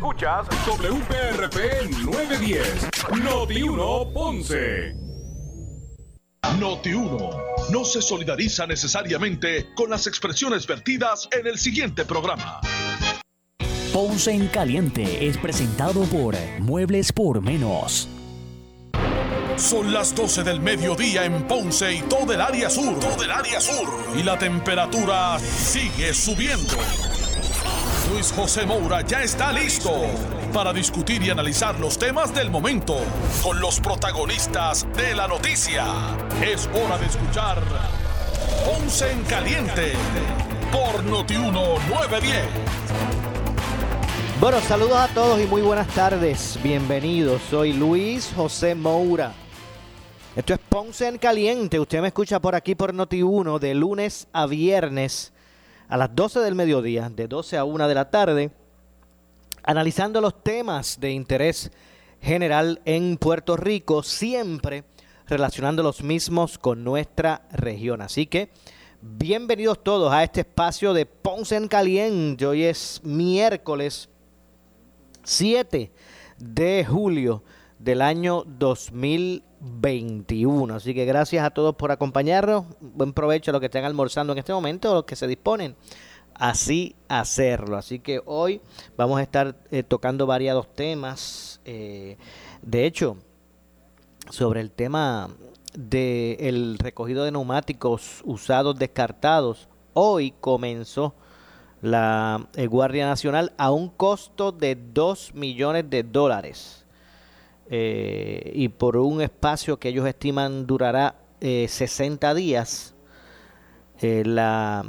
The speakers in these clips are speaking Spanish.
Escuchas WPRP 910, Noti 1 Ponce. Noti 1 no se solidariza necesariamente con las expresiones vertidas en el siguiente programa. Ponce en Caliente es presentado por Muebles por Menos. Son las 12 del mediodía en Ponce y todo el área sur. Todo el área sur. Y la temperatura sigue subiendo. Luis José Moura ya está listo para discutir y analizar los temas del momento con los protagonistas de la noticia. Es hora de escuchar Ponce en Caliente por Notiuno 910. Bueno, saludos a todos y muy buenas tardes. Bienvenidos. Soy Luis José Moura. Esto es Ponce en Caliente. Usted me escucha por aquí por Noti1 de lunes a viernes a las 12 del mediodía, de 12 a 1 de la tarde, analizando los temas de interés general en Puerto Rico, siempre relacionando los mismos con nuestra región. Así que bienvenidos todos a este espacio de Ponce en Caliente. Hoy es miércoles 7 de julio del año 2021. Así que gracias a todos por acompañarnos. Buen provecho a los que estén almorzando en este momento o los que se disponen así hacerlo. Así que hoy vamos a estar eh, tocando variados temas. Eh, de hecho, sobre el tema del recogido de neumáticos usados descartados, hoy comenzó la eh, Guardia Nacional a un costo de 2 millones de dólares. Y por un espacio que ellos estiman durará 60 días, la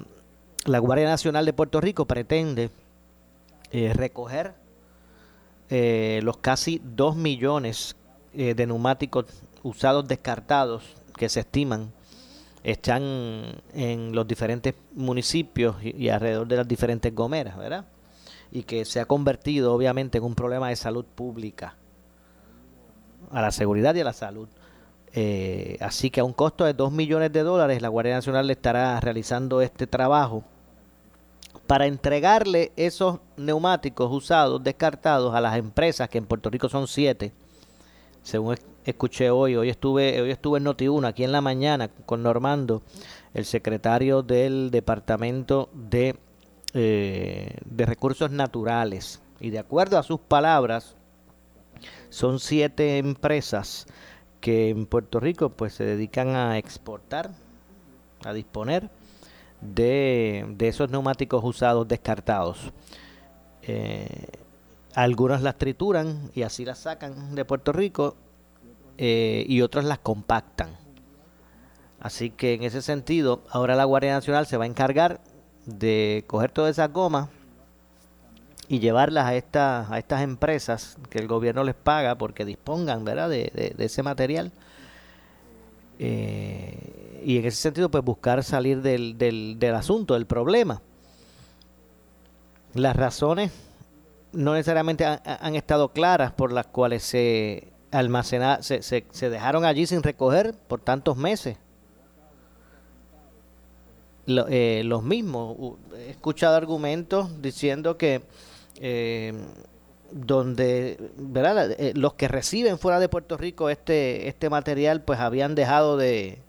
la Guardia Nacional de Puerto Rico pretende eh, recoger eh, los casi 2 millones eh, de neumáticos usados descartados que se estiman están en los diferentes municipios y, alrededor de las diferentes gomeras, ¿verdad? Y que se ha convertido obviamente en un problema de salud pública, a la seguridad y a la salud. así que a un costo de 2 millones de dólares la Guardia Nacional le estará realizando este trabajo para entregarle esos neumáticos usados, descartados a las empresas, que en Puerto Rico son siete, según escuché hoy, hoy estuve, hoy estuve en Noti1 aquí en la mañana con Normando, el secretario del Departamento de, eh, de Recursos Naturales. Y de acuerdo a sus palabras, son siete empresas que en Puerto Rico pues se dedican a exportar, a disponer de, esos neumáticos usados descartados. Eh, algunas las trituran y así las sacan de Puerto Rico eh, y otras las compactan. Así que en ese sentido, ahora la Guardia Nacional se va a encargar de coger todas esas gomas y llevarlas a, estas a estas empresas que el gobierno les paga porque dispongan ¿verdad? De, de ese material. Eh, y en ese sentido, pues buscar salir del, del, del asunto, del problema. Las razones no necesariamente han, estado claras por las cuales se almacenaron, se, se, dejaron allí sin recoger por tantos meses. Eh, los mismos. He escuchado argumentos diciendo que eh, donde ¿verdad? Eh, los que reciben fuera de Puerto Rico este, este material pues habían dejado de,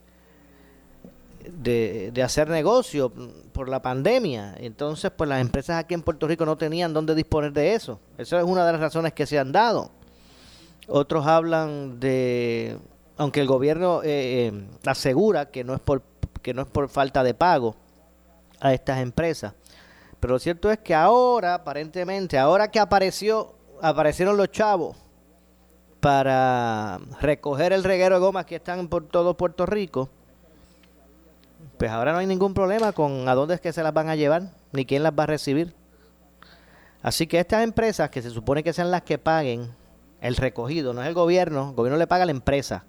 de, hacer negocio por la pandemia. Entonces, pues las empresas aquí en Puerto Rico no tenían dónde disponer de eso. Esa es una de las razones que se han dado. Otros hablan de, aunque el gobierno eh, eh, asegura que no es por que no es por falta de pago a estas empresas. Pero lo cierto es que ahora, aparentemente, ahora que apareció, aparecieron los chavos para recoger el reguero de gomas que están por todo Puerto Rico, pues ahora no hay ningún problema con a dónde es que se las van a llevar, ni quién las va a recibir. Así que estas empresas, que se supone que sean las que paguen el recogido, no es el gobierno, el gobierno le paga a la empresa.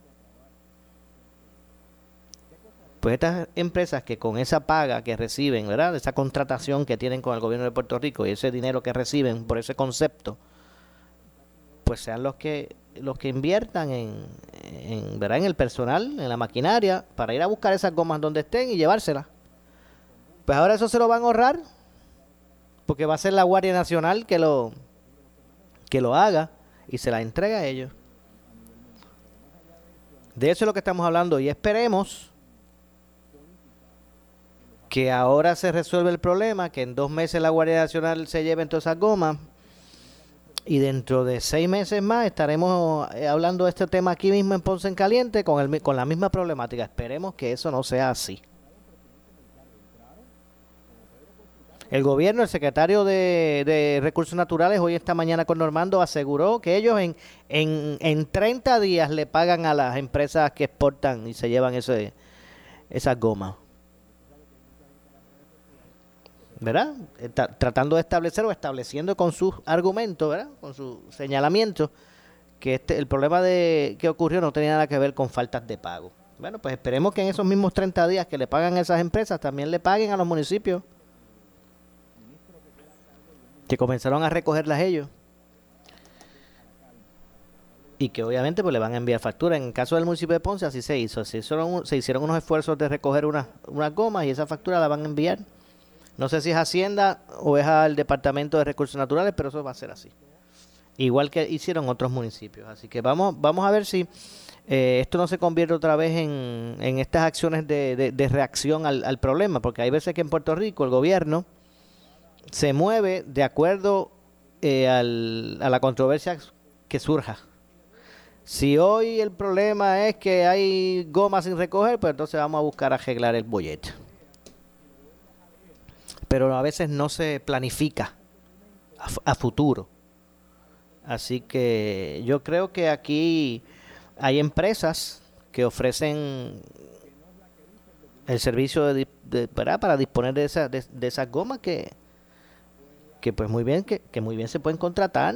Pues estas empresas que con esa paga que reciben, ¿verdad? Esa contratación que tienen con el gobierno de Puerto Rico y ese dinero que reciben por ese concepto, pues sean los que los que inviertan en, en, ¿verdad? en el personal, en la maquinaria, para ir a buscar esas gomas donde estén y llevárselas. Pues ahora eso se lo van a ahorrar, porque va a ser la Guardia Nacional que lo, que lo haga y se la entrega a ellos. De eso es lo que estamos hablando y esperemos que ahora se resuelve el problema, que en dos meses la Guardia Nacional se lleve todas esas gomas y dentro de seis meses más estaremos eh, hablando de este tema aquí mismo en Ponce en Caliente con, el, con la misma problemática. Esperemos que eso no sea así. El gobierno, el secretario de, Recursos Naturales, hoy esta mañana con Normando, aseguró que ellos en, en, en 30 días le pagan a las empresas que exportan y se llevan ese, esas gomas. ¿Verdad? tratando de establecer o estableciendo con sus argumentos, ¿verdad? Con sus señalamientos, que este, el problema de que ocurrió no tenía nada que ver con faltas de pago. Bueno, pues esperemos que en esos mismos 30 días que le pagan a esas empresas también le paguen a los municipios que comenzaron a recogerlas ellos y que obviamente pues le van a enviar factura. En el caso del municipio de Ponce así se hizo, se hicieron, se hicieron unos esfuerzos de recoger unas una gomas y esa factura la van a enviar no sé si es Hacienda o es al Departamento de Recursos Naturales, pero eso va a ser así. Igual que hicieron otros municipios. Así que vamos, vamos a ver si eh, esto no se convierte otra vez en, en estas acciones de, de, reacción al, problema, porque hay veces que en Puerto Rico el gobierno se mueve de acuerdo eh, al, a la controversia que surja. Si hoy el problema es que hay goma sin recoger, pues entonces vamos a buscar arreglar el bollete pero a veces no se planifica a, futuro. Así que yo creo que aquí hay empresas que ofrecen el servicio de, para, disponer de, esa, de, esas gomas que, que pues muy bien que muy bien se pueden contratar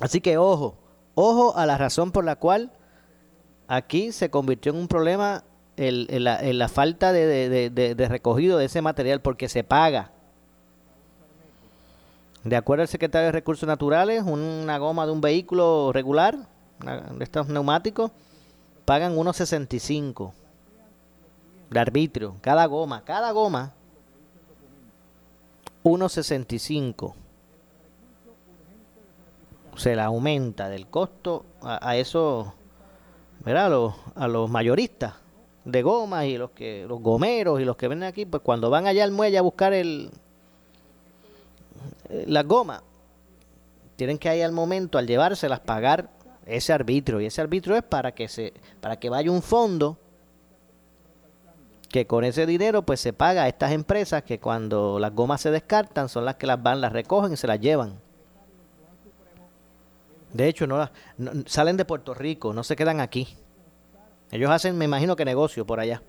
así que ojo ojo a la razón por la cual aquí se convirtió en un problema el, la, falta de, recogido de ese material porque se paga. De acuerdo al secretario de Recursos Naturales, una goma de un vehículo regular, de estos neumáticos, pagan 1.65 de arbitrio. Cada goma, cada goma, 1.65. Se la aumenta del costo a, a eso, ¿verdad? a los mayoristas de goma y los que los gomeros y los que vienen aquí, pues cuando van allá al muelle a buscar el eh, las gomas, tienen que ahí al momento al llevárselas pagar ese arbitrio y ese arbitrio es para que se para que vaya un fondo que con ese dinero pues se paga a estas empresas que cuando las gomas se descartan son las que las van, las recogen y se las llevan. De hecho, no, no salen de Puerto Rico, no se quedan aquí. Ellos hacen, me imagino que negocio por allá.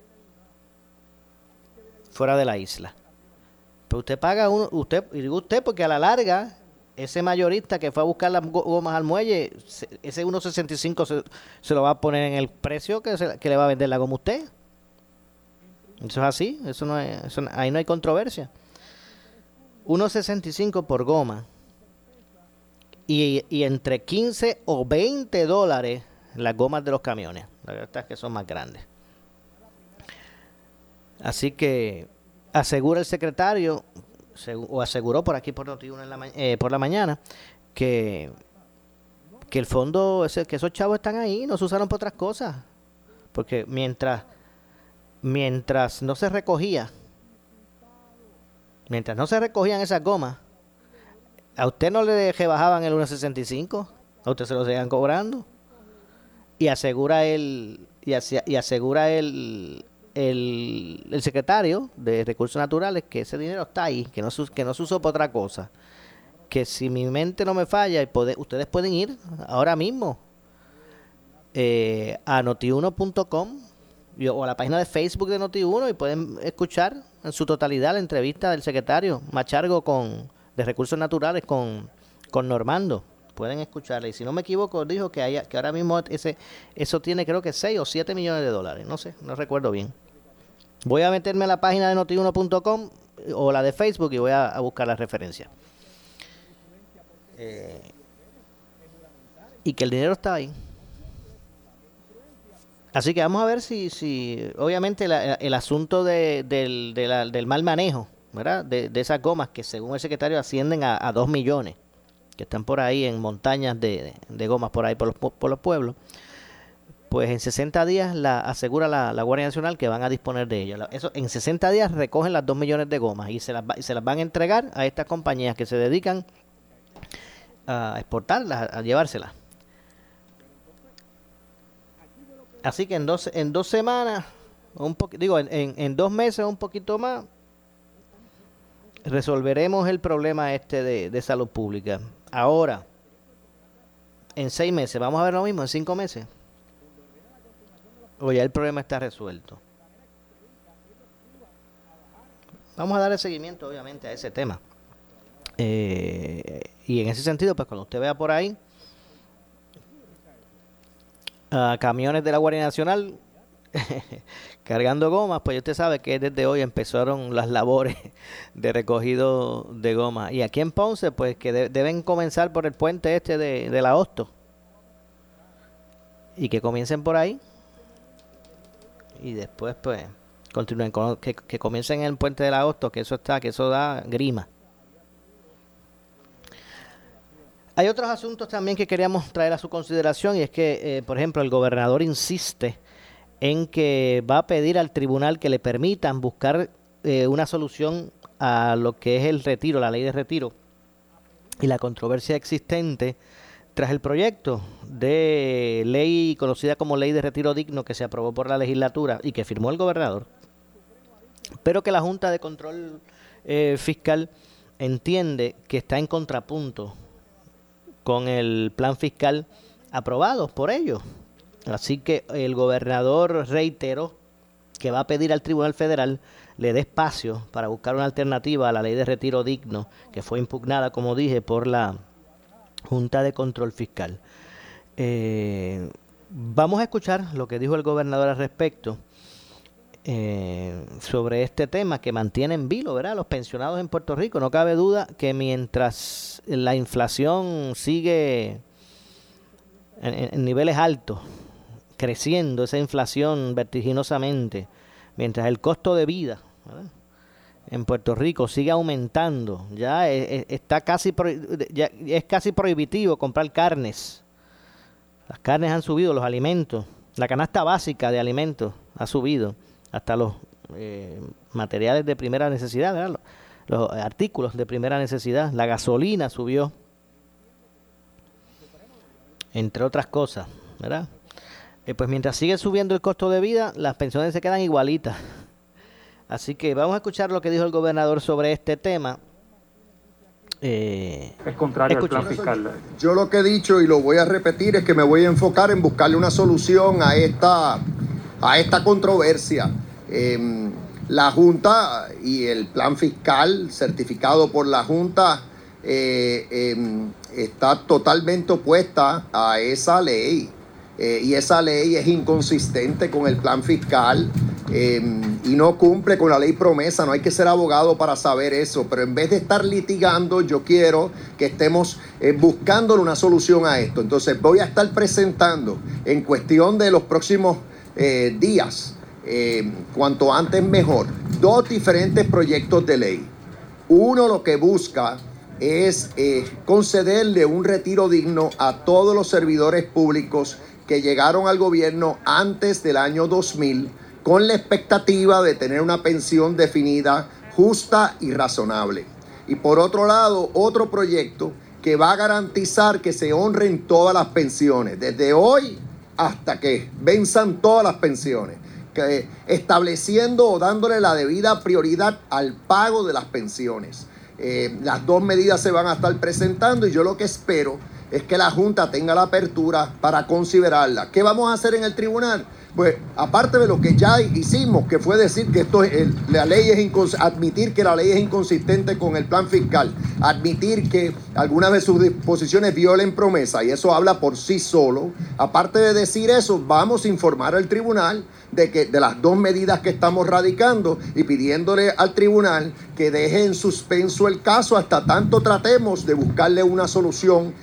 Fuera de la isla. Pero usted paga uno, usted, y digo usted porque a la larga, ese mayorista que fue a buscar las gomas al muelle, ese 1.65 se, se lo va a poner en el precio que, que le va a vender la goma a usted. Eso es así, eso no es, ahí no hay controversia. 1.65 por goma. Y, y entre 15 o 20 dólares las gomas de los camiones. La verdad es que son más grandes. Así que asegura el secretario, o aseguró por aquí por, la, eh, por la mañana, que, que el fondo, que esos chavos están ahí, no se usaron para otras cosas. Porque mientras, mientras no se recogía, mientras no se recogían esas gomas, a usted no le bajaban el 1.65, a usted se lo seguían cobrando y asegura el y, y asegura el, el, el, secretario de recursos naturales que ese dinero está ahí que no que no se usó para otra cosa. Que si mi mente no me falla ustedes pueden ir ahora mismo eh, a notiuno.com o a la página de Facebook de Noti1 y pueden escuchar en su totalidad la entrevista del secretario Machargo con de recursos naturales con, con Normando pueden escucharle. Y si no me equivoco, dijo que, haya, que ahora mismo ese, eso tiene creo que 6 o 7 millones de dólares. No sé, no recuerdo bien. Voy a meterme a la página de notiuno.com o la de Facebook y voy a, buscar la referencia. Eh, y que el dinero está ahí. Así que vamos a ver si, si obviamente el asunto de, del, del mal manejo ¿verdad? De, esas gomas que según el secretario ascienden a, a 2 millones, que están por ahí en montañas de, gomas por ahí por los, por los pueblos, pues en 60 días la asegura la, Guardia Nacional que van a disponer de ellas. Eso, en 60 días recogen las 2 millones de gomas y se las, se las van a entregar a estas compañías que se dedican a exportarlas, a llevárselas. Así que en dos, en dos semanas, un digo, en, en, dos meses un poquito más, resolveremos el problema este de, de salud pública. Ahora, en seis meses, ¿vamos a ver lo mismo? ¿En cinco meses? O ya el problema está resuelto. Vamos a darle seguimiento, obviamente, a ese tema. Eh, y en ese sentido, pues cuando usted vea por ahí camiones de la Guardia Nacional cargando gomas, pues usted sabe que desde hoy empezaron las labores de recogido de goma. Y aquí en Ponce, pues que deben comenzar por el puente este de, de la Hosto. Y que comiencen por ahí. Y después, pues, continúen con, que, que comiencen en el puente de la Hosto, que eso está, que eso da grima. Hay otros asuntos también que queríamos traer a su consideración y es que, eh, por ejemplo, el gobernador insiste en que va a pedir al tribunal que le permitan buscar eh, una solución a lo que es el retiro, la ley de retiro y la controversia existente tras el proyecto de ley conocida como ley de retiro digno que se aprobó por la legislatura y que firmó el gobernador, pero que la Junta de Control eh, Fiscal entiende que está en contrapunto con el plan fiscal aprobado por ellos. Así que el gobernador reiteró que va a pedir al Tribunal Federal le dé espacio para buscar una alternativa a la ley de retiro digno que fue impugnada, como dije, por la Junta de Control Fiscal. Eh, vamos a escuchar lo que dijo el gobernador al respecto eh, sobre este tema que mantiene en vilo ¿verdad? los pensionados en Puerto Rico. No cabe duda que mientras la inflación sigue en, niveles altos, creciendo esa inflación vertiginosamente, mientras el costo de vida en Puerto Rico sigue aumentando, ya está casi ya es casi prohibitivo comprar carnes. Las carnes han subido, los alimentos, la canasta básica de alimentos ha subido hasta los eh, materiales de primera necesidad, Los, artículos de primera necesidad. La gasolina subió, entre otras cosas, ¿verdad? Eh, pues mientras sigue subiendo el costo de vida, las pensiones se quedan igualitas. Así que vamos a escuchar lo que dijo el gobernador sobre este tema. Eh, es contrario al plan fiscal. Yo lo que he dicho y lo voy a repetir es que me voy a enfocar en buscarle una solución a esta a esta controversia. Em, la Junta y el plan fiscal certificado por la Junta eh, em, está totalmente opuesta a esa ley. Eh, y esa ley es inconsistente con el plan fiscal em, y no cumple con la ley promesa. No hay que ser abogado para saber eso, pero en vez de estar litigando, yo quiero que estemos eh, buscando una solución a esto. Entonces voy a estar presentando en cuestión de los próximos eh, días, eh, cuanto antes mejor, dos diferentes proyectos de ley. Uno lo que busca es eh, concederle un retiro digno a todos los servidores públicos que llegaron al gobierno antes del año 2000 con la expectativa de tener una pensión definida justa y razonable. Y por otro lado, otro proyecto que va a garantizar que se honren todas las pensiones, desde hoy hasta que venzan todas las pensiones, estableciendo o dándole la debida prioridad al pago de las pensiones. Eh, las dos medidas se van a estar presentando y yo lo que espero es que la Junta tenga la apertura para considerarla. ¿Qué vamos a hacer en el tribunal? Pues aparte de lo que ya hicimos, que fue decir que esto es, la ley es admitir que la ley es inconsistente con el plan fiscal, admitir que algunas de sus disposiciones violen promesa y eso habla por sí solo. Aparte de decir eso, vamos a informar al tribunal de que de las dos medidas que estamos radicando y pidiéndole al tribunal que deje en suspenso el caso hasta tanto tratemos de buscarle una solución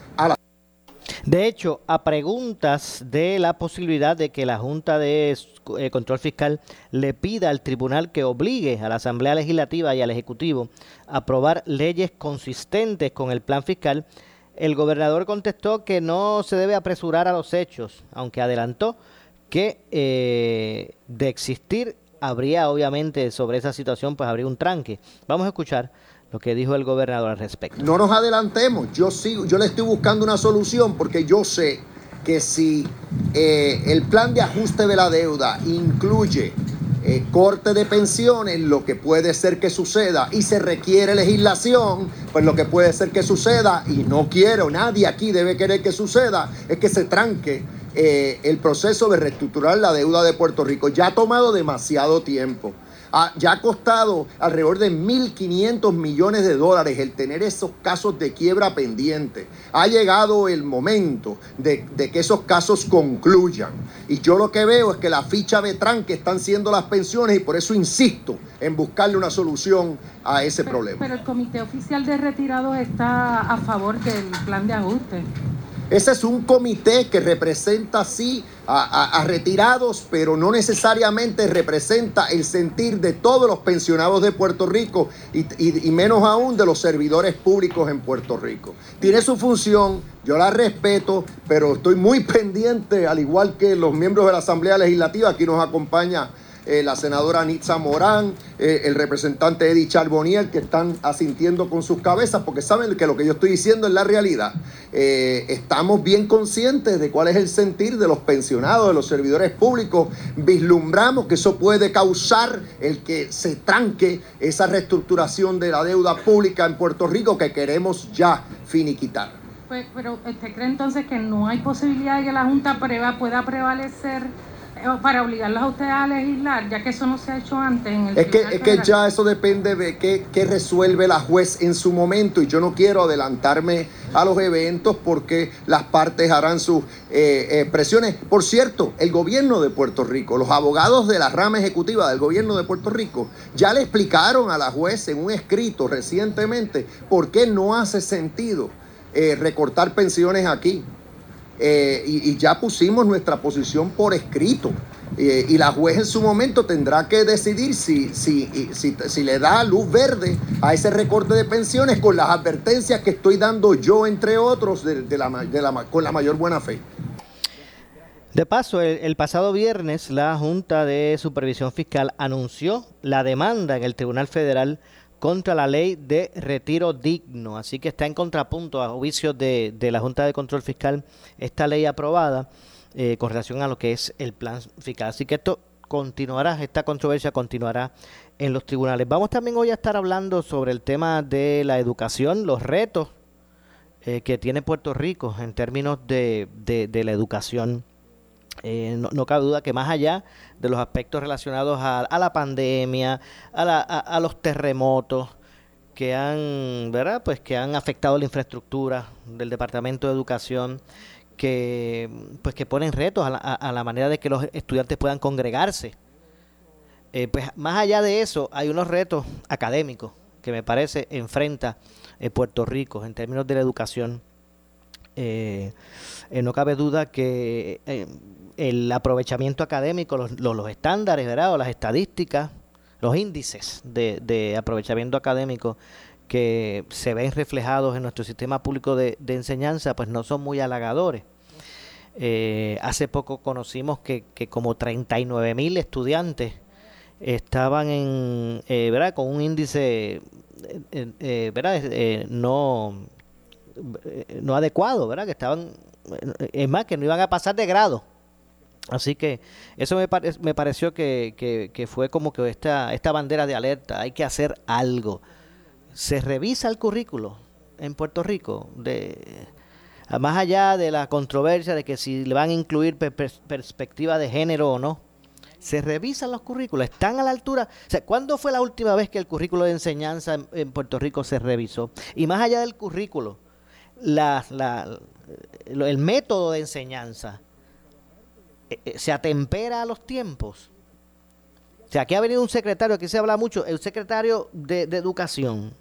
De hecho, a preguntas de la posibilidad de que la Junta de eh, Control Fiscal le pida al tribunal que obligue a la Asamblea Legislativa y al Ejecutivo a aprobar leyes consistentes con el plan fiscal, el gobernador contestó que no se debe apresurar a los hechos, aunque adelantó que eh, de existir habría obviamente sobre esa situación pues habría un tranque. Vamos a escuchar lo que dijo el gobernador al respecto. No nos adelantemos, yo sigo, yo le estoy buscando una solución porque yo sé que si eh, el plan de ajuste de la deuda incluye eh, corte de pensiones, lo que puede ser que suceda, y se requiere legislación, pues lo que puede ser que suceda, y no quiero, nadie aquí debe querer que suceda, es que se tranque eh, el proceso de reestructurar la deuda de Puerto Rico. Ya ha tomado demasiado tiempo. Ya ha costado alrededor de 1.500 millones de dólares el tener esos casos de quiebra pendiente. Ha llegado el momento de, que esos casos concluyan. Y yo lo que veo es que la ficha de tranque están siendo las pensiones y por eso insisto en buscarle una solución a ese problema. Pero el Comité Oficial de Retirados está a favor del plan de ajuste. Ese es un comité que representa, sí, a, retirados, pero no necesariamente representa el sentir de todos los pensionados de Puerto Rico y, menos aún de los servidores públicos en Puerto Rico. Tiene su función, yo la respeto, pero estoy muy pendiente, al igual que los miembros de la Asamblea Legislativa, aquí nos acompaña eh, la senadora Nitza Morán, eh, el representante Eddie Charboniel, que están asintiendo con sus cabezas porque saben que lo que yo estoy diciendo es la realidad. Eh, estamos bien conscientes de cuál es el sentir de los pensionados, de los servidores públicos. Vislumbramos que eso puede causar el que se tranque esa reestructuración de la deuda pública en Puerto Rico que queremos ya finiquitar. Pues, pero ¿usted cree entonces que no hay posibilidad de que la Junta pueda prevalecer? Para obligarlos a ustedes a legislar, ya que eso no se ha hecho antes. En el es, que, es que ya eso depende de qué, qué, resuelve la juez en su momento y yo no quiero adelantarme a los eventos porque las partes harán sus eh, eh, presiones. Por cierto, el gobierno de Puerto Rico, los abogados de la rama ejecutiva del gobierno de Puerto Rico, ya le explicaron a la juez en un escrito recientemente por qué no hace sentido eh, recortar pensiones aquí. Eh, y, ya pusimos nuestra posición por escrito. Eh, y la juez en su momento tendrá que decidir si, si, si, si, le da luz verde a ese recorte de pensiones con las advertencias que estoy dando yo, entre otros, de, la, de la, con la mayor buena fe. De paso, el, pasado viernes la Junta de Supervisión Fiscal anunció la demanda en el Tribunal Federal contra la ley de retiro digno. Así que está en contrapunto a juicio de, la Junta de Control Fiscal esta ley aprobada eh, con relación a lo que es el plan fiscal. Así que esto continuará, esta controversia continuará en los tribunales. Vamos también hoy a estar hablando sobre el tema de la educación, los retos eh, que tiene Puerto Rico en términos de, de la educación eh, no, cabe duda que más allá de los aspectos relacionados a, la pandemia, a, los terremotos que han, ¿verdad? Pues que han afectado la infraestructura del Departamento de Educación, que pues que ponen retos a la, manera de que los estudiantes puedan congregarse. Eh, pues más allá de eso, hay unos retos académicos que me parece enfrenta eh, Puerto Rico en términos de la educación. no cabe duda que el aprovechamiento académico, los, los, estándares, ¿verdad? O las estadísticas, los índices de, aprovechamiento académico que se ven reflejados en nuestro sistema público de, enseñanza, pues no son muy halagadores. Eh, hace poco conocimos que, que como 39 mil estudiantes estaban en, eh, ¿verdad? con un índice eh, ¿verdad? no, no adecuado, ¿verdad? que estaban, es más, que no iban a pasar de grado. Así que eso me, me pareció que, fue como que esta, esta bandera de alerta, hay que hacer algo. Se revisa el currículo en Puerto Rico, de, más allá de la controversia de que si le van a incluir perspectiva de género o no, se revisan los currículos, están a la altura. O sea, ¿cuándo fue la última vez que el currículo de enseñanza en, Puerto Rico se revisó? Y más allá del currículo, el método de enseñanza se atempera a los tiempos. O sea, aquí ha venido un secretario, aquí se habla mucho, el secretario de, Educación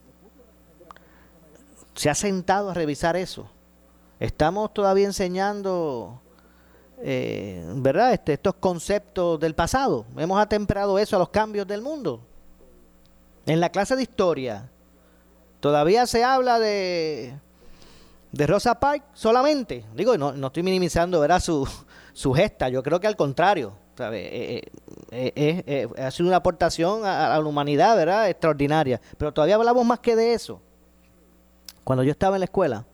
se ha sentado a revisar eso. Estamos todavía enseñando, eh, ¿verdad? Este, estos conceptos del pasado. Hemos atemperado eso a los cambios del mundo. En la clase de historia, todavía se habla de, de Rosa Parks solamente. Digo, no, no estoy minimizando, ¿verdad? Su, su gesta. Yo creo que al contrario. Eh, eh, eh, ha sido una aportación a, la humanidad, ¿verdad? Extraordinaria. Pero todavía hablamos más que de eso. Cuando yo estaba en la escuela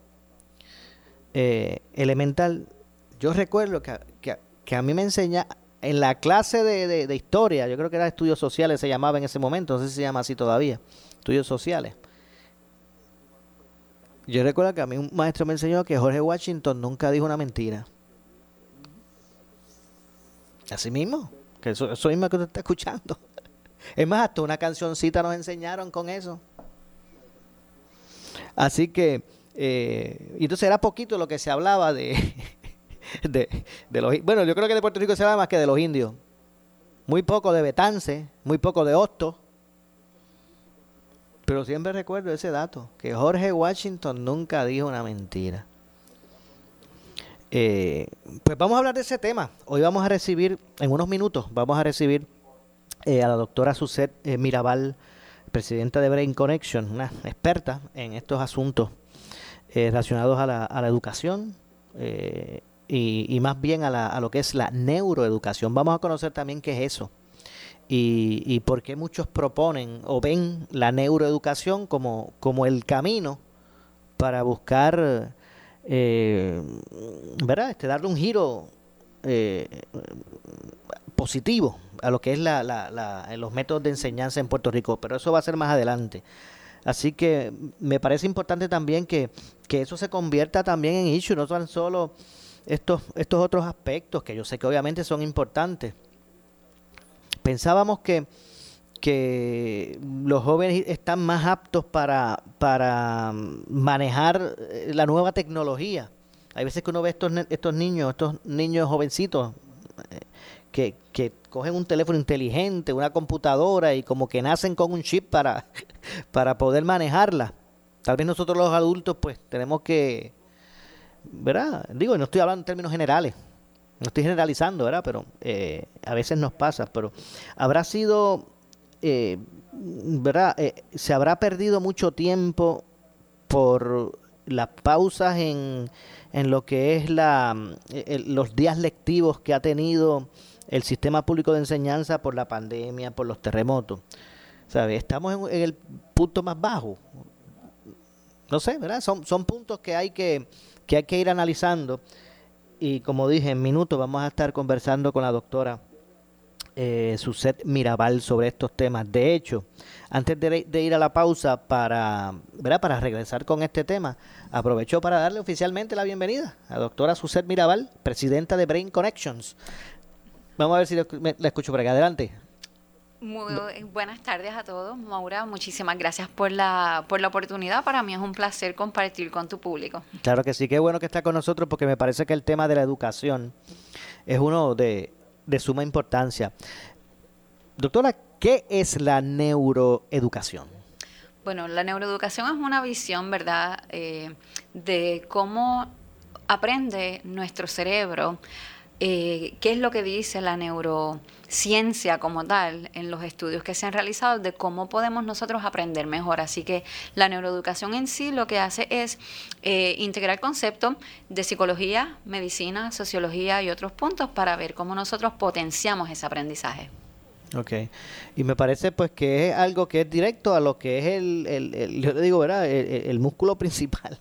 elemental, yo recuerdo que, que, a mí me enseña en la clase de, de, historia, yo creo que era estudios sociales, se llamaba en ese momento, no sé si se llama así todavía, estudios sociales. Yo recuerdo que a mí un maestro me enseñó que Jorge Washington nunca dijo una mentira. Así mismo, que eso, eso mismo que usted está escuchando. Es más, hasta una cancioncita nos enseñaron con eso. Así que, eh, entonces era poquito lo que se hablaba de, de, los... Bueno, yo creo que de Puerto Rico se habla más que de los indios. Muy poco de Betance, muy poco de Hosto. Pero siempre recuerdo ese dato, que Jorge Washington nunca dijo una mentira. Eh, pues vamos a hablar de ese tema. Hoy vamos a recibir, en unos minutos, vamos a recibir eh, a la doctora Suset eh, Mirabal, presidenta de Brain Connection, una experta en estos asuntos relacionados a la, a la educación y, más bien a, la, a, lo que es la neuroeducación. Vamos a conocer también qué es eso y, y por qué muchos proponen o ven la neuroeducación como, como el camino para buscar eh, ¿verdad? Este, darle un giro eh, positivo a lo que es la, la, los métodos de enseñanza en Puerto Rico, pero eso va a ser más adelante. Así que me parece importante también que, que eso se convierta también en issue, no tan solo estos, estos otros aspectos que yo sé que obviamente son importantes. Pensábamos que que los jóvenes están más aptos para, para manejar eh, la nueva tecnología. Hay veces que uno ve estos, estos niños, estos niños jovencitos, eh, que, que cogen un teléfono inteligente, una computadora y como que nacen con un chip para, para poder manejarla. Tal vez nosotros los adultos pues tenemos que, ¿verdad? Digo, no estoy hablando en términos generales, no estoy generalizando, ¿verdad? Pero eh, a veces nos pasa, pero habrá sido eh, ¿verdad? Eh, se habrá perdido mucho tiempo por las pausas en, en lo que es la, eh, los días lectivos que ha tenido el sistema público de enseñanza por la pandemia, por los terremotos. ¿Sabe? Estamos en, el punto más bajo. No sé, ¿verdad? Son, son puntos que hay que, que hay que ir analizando. Y como dije, en minutos vamos a estar conversando con la doctora eh, su set Mirabal sobre estos temas. De hecho, antes de, ir a la pausa para, ¿verdad? para regresar con este tema, aprovecho para darle oficialmente la bienvenida a la doctora Suset Mirabal, presidenta de Brain Connections. Vamos a ver si la, escucho por acá. Adelante. Muy buenas tardes a todos. Maura, muchísimas gracias por la, por la oportunidad. Para mí es un placer compartir con tu público. Claro que sí, qué bueno que está con nosotros porque me parece que el tema de la educación es uno de, de suma importancia. Doctora, ¿qué es la neuroeducación? Bueno, la neuroeducación es una visión, ¿verdad?, eh, de cómo aprende nuestro cerebro eh, qué es lo que dice la neurociencia como tal en los estudios que se han realizado de cómo podemos nosotros aprender mejor. Así que la neuroeducación en sí lo que hace es eh, integrar conceptos de psicología, medicina, sociología y otros puntos para ver cómo nosotros potenciamos ese aprendizaje. Ok, y me parece pues que es algo que es directo a lo que es el, yo le digo, ¿verdad? El, músculo principal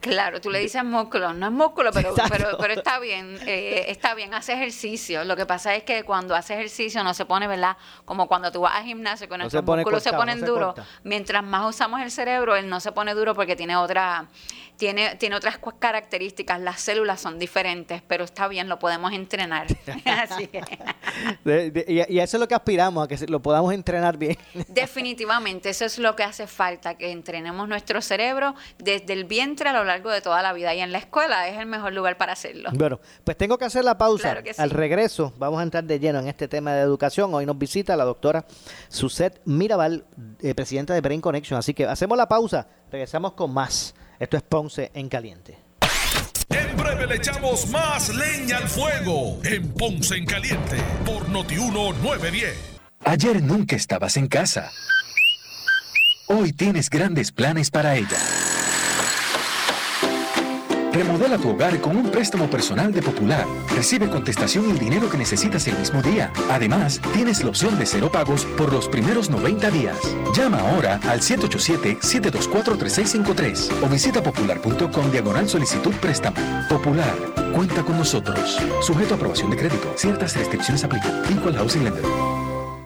Claro, tú le dices músculo, no es músculo, pero, pero, pero, está bien, eh, está bien, hace ejercicio. Lo que pasa es que cuando hace ejercicio no se pone, ¿verdad? Como cuando tú vas al gimnasio, con nuestros músculos se ponen duros. Mientras más usamos el cerebro, él no se pone duro porque tiene otra tiene, tiene otras características, las células son diferentes, pero está bien, lo podemos entrenar. y, eso es lo que aspiramos, a que lo podamos entrenar bien. Definitivamente, eso es lo que hace falta, que entrenemos nuestro cerebro desde el vientre a lo largo de toda la vida y en la escuela es el mejor lugar para hacerlo. Bueno, pues tengo que hacer la pausa. Al regreso vamos a entrar de lleno en este tema de educación. Hoy nos visita la doctora Suset Mirabal, eh, presidenta de Brain Connection. Así que hacemos la pausa, regresamos con más. Esto es Ponce en Caliente. 9 le echamos más leña al fuego en Ponce en Caliente por Notiuno 910. Ayer nunca estabas en casa. Hoy tienes grandes planes para ella. Remodela tu hogar con un préstamo personal de Popular. Recibe contestación y el dinero que necesitas el mismo día. Además, tienes la opción de cero pagos por los primeros 90 días. Llama ahora al 787-724-3653 o visita popular.com diagonal solicitud préstamo. Popular, cuenta con nosotros. Sujeto a aprobación de crédito. Ciertas restricciones aplican. Equal Housing Lender.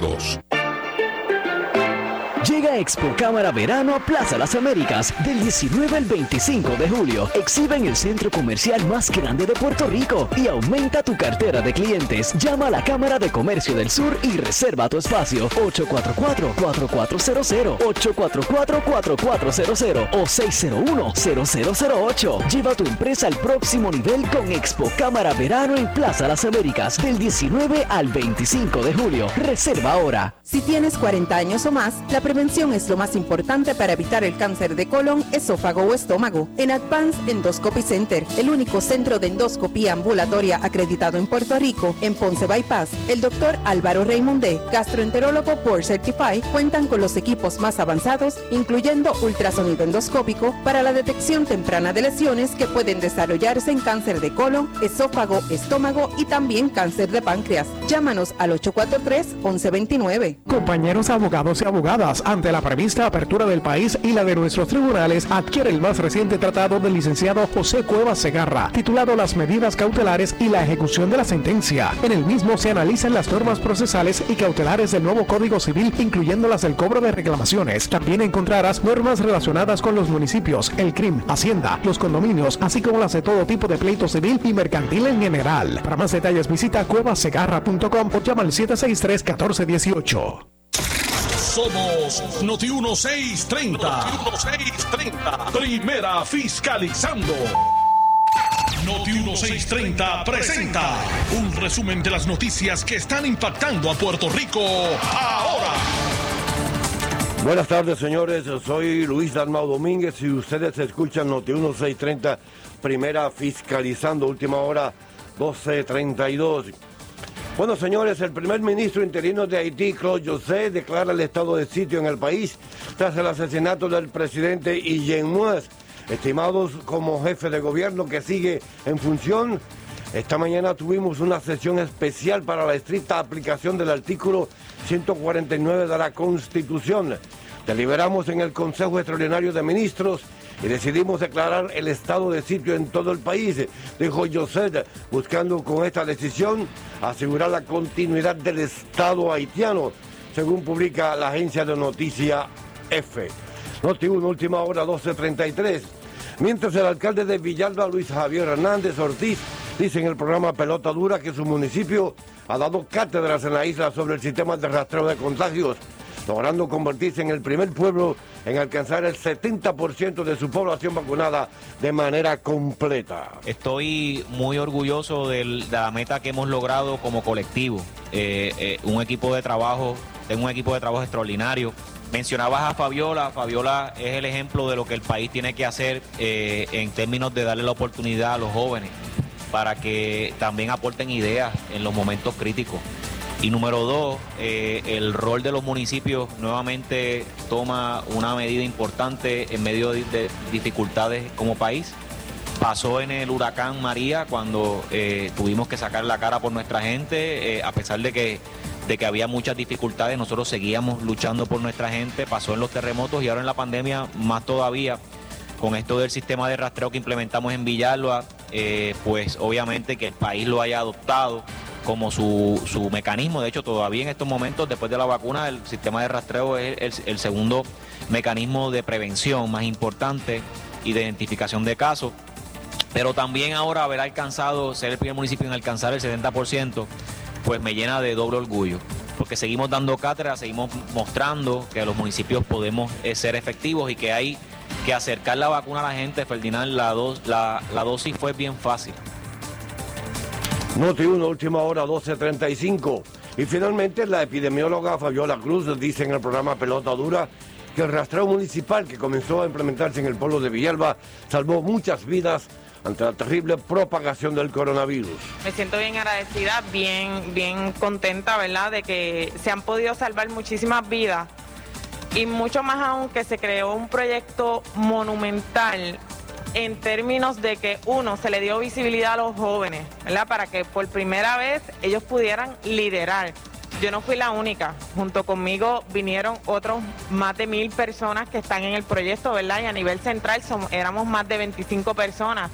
32. Llega Expo Cámara Verano a Plaza Las Américas del 19 al 25 de julio. Exhibe en el centro comercial más grande de Puerto Rico y aumenta tu cartera de clientes. Llama a la Cámara de Comercio del Sur y reserva tu espacio 844-4400, 844-4400 o 601-0008. Lleva tu empresa al próximo nivel con Expo Cámara Verano en Plaza Las Américas del 19 al 25 de julio. Reserva ahora. Si tienes 40 años o más, la prevención es lo más importante para evitar el cáncer de colon, esófago o estómago. En Advance Endoscopy Center, el único centro de endoscopía ambulatoria acreditado en Puerto Rico, en Ponce Bypass, el doctor Álvaro Raymondé, gastroenterólogo por Certify, cuentan con los equipos más avanzados, incluyendo ultrasonido endoscópico para la detección temprana de lesiones que pueden desarrollarse en cáncer de colon, esófago, estómago y también cáncer de páncreas. Llámanos al 843-1129. Compañeros abogados y abogadas, ante la prevista apertura del país y la de nuestros tribunales, adquiere el más reciente tratado del licenciado José Cuevas Segarra, titulado Las medidas cautelares y la ejecución de la sentencia. En el mismo se analizan las normas procesales y cautelares del nuevo Código Civil, incluyendo las del cobro de reclamaciones. También encontrarás normas relacionadas con los municipios, el CRIM, Hacienda, los condominios, así como las de todo tipo de pleito civil y mercantil en general. Para más detalles visita cuevasegarra.com o llama al 763-1418. Somos Noti 1630. Noti 1630. Primera fiscalizando. Noti 1630 presenta un resumen de las noticias que están impactando a Puerto Rico ahora. Buenas tardes, señores. Soy Luis Dalmau Domínguez y ustedes escuchan Noti 1630, primera fiscalizando, última hora 1232. Bueno, señores, el primer ministro interino de Haití, Claude José, declara el estado de sitio en el país tras el asesinato del presidente Guillén Muez, estimados como jefe de gobierno que sigue en función. Esta mañana tuvimos una sesión especial para la estricta aplicación del artículo 149 de la Constitución. Deliberamos en el Consejo Extraordinario de Ministros y decidimos declarar el estado de sitio en todo el país, dijo José, buscando con esta decisión asegurar la continuidad del Estado haitiano, según publica la agencia de noticia F. Noti 1, última hora 12.33. Mientras el alcalde de Villalba, Luis Javier Hernández Ortiz, dice en el programa Pelota Dura que su municipio ha dado cátedras en la isla sobre el sistema de rastreo de contagios, logrando convertirse en el primer pueblo en alcanzar el 70% de su población vacunada de manera completa. Estoy muy orgulloso de la meta que hemos logrado como colectivo. Eh, eh, un equipo de trabajo, tengo un equipo de trabajo extraordinario. Mencionabas a Fabiola, Fabiola es el ejemplo de lo que el país tiene que hacer eh, en términos de darle la oportunidad a los jóvenes para que también aporten ideas en los momentos críticos. Y número dos, eh, el rol de los municipios nuevamente toma una medida importante en medio de, de dificultades como país. Pasó en el huracán María cuando eh, tuvimos que sacar la cara por nuestra gente, eh, a pesar de que, de que había muchas dificultades, nosotros seguíamos luchando por nuestra gente. Pasó en los terremotos y ahora en la pandemia más todavía con esto del sistema de rastreo que implementamos en Villalba, pues obviamente que el país lo haya adoptado como su, su mecanismo. De hecho, todavía en estos momentos, después de la vacuna, el sistema de rastreo es el, segundo mecanismo de prevención más importante y de identificación de casos. Pero también ahora haber alcanzado, ser el primer municipio en alcanzar el 70%, pues me llena de doble orgullo. Porque seguimos dando cátedra, seguimos mostrando que los municipios podemos eh, ser efectivos y que hay que acercar la vacuna a la gente. Ferdinand, la, dos, la, la dosis fue bien fácil. Noti 1, última hora 12.35. Y finalmente la epidemióloga Fabiola Cruz dice en el programa Pelota Dura que el rastreo municipal que comenzó a implementarse en el pueblo de Villalba salvó muchas vidas ante la terrible propagación del coronavirus. Me siento bien agradecida, bien, bien contenta, ¿verdad? De que se han podido salvar muchísimas vidas y mucho más aún que se creó un proyecto monumental en términos de que uno se le dio visibilidad a los jóvenes, ¿verdad? Para que por primera vez ellos pudieran liderar. Yo no fui la única, junto conmigo vinieron otros más de mil personas que están en el proyecto, ¿verdad? Y a nivel central somos, éramos más de 25 personas.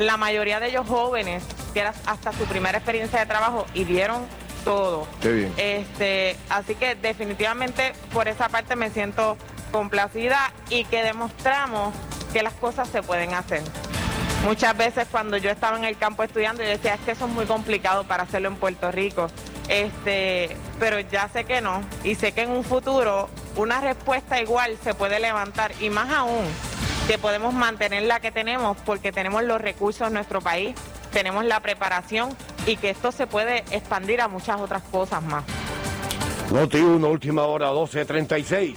La mayoría de ellos jóvenes, que era hasta su primera experiencia de trabajo y dieron todo. Qué bien. Este, así que definitivamente por esa parte me siento complacida y que demostramos que las cosas se pueden hacer. Muchas veces cuando yo estaba en el campo estudiando, yo decía, es que eso es muy complicado para hacerlo en Puerto Rico. Este, pero ya sé que no. Y sé que en un futuro una respuesta igual se puede levantar. Y más aún, que podemos mantener la que tenemos porque tenemos los recursos en nuestro país, tenemos la preparación y que esto se puede expandir a muchas otras cosas más. Noti 1, última hora 12.36.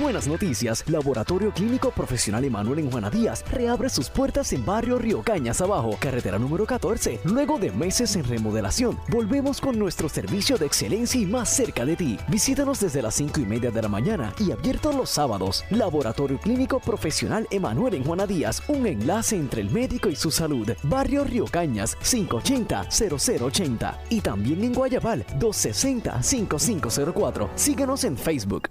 Buenas noticias, Laboratorio Clínico Profesional Emanuel en Juana Díaz reabre sus puertas en barrio Río Cañas Abajo, carretera número 14. Luego de meses en remodelación, volvemos con nuestro servicio de excelencia y más cerca de ti. Visítanos desde las 5 y media de la mañana y abierto los sábados. Laboratorio Clínico Profesional Emanuel en Juana Díaz, un enlace entre el médico y su salud. Barrio Río Cañas, 580-0080. Y también en Guayabal, 260-5504. Síguenos en Facebook.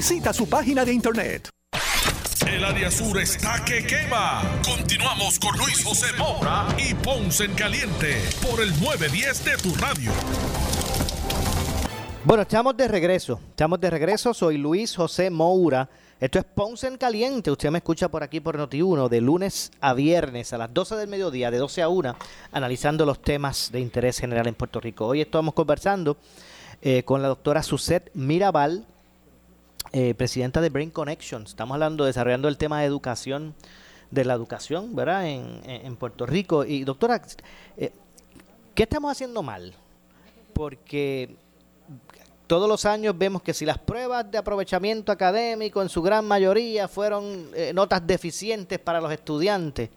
Visita su página de internet. El área sur está que quema. Continuamos con Luis José Moura y Ponce en Caliente por el 910 de tu radio. Bueno, estamos de regreso. Estamos de regreso. Soy Luis José Moura. Esto es Ponce en Caliente. Usted me escucha por aquí por Noti1 de lunes a viernes a las 12 del mediodía, de 12 a 1, analizando los temas de interés general en Puerto Rico. Hoy estamos conversando eh, con la doctora Suset Mirabal, eh, presidenta de Brain Connections. Estamos hablando, desarrollando el tema de educación, de la educación, ¿verdad? En- en Puerto Rico. Y doctora, eh, ¿Qué estamos haciendo mal? Porque todos los años vemos que si las pruebas de aprovechamiento académico en su gran mayoría fueron eh, notas deficientes para los estudiantes,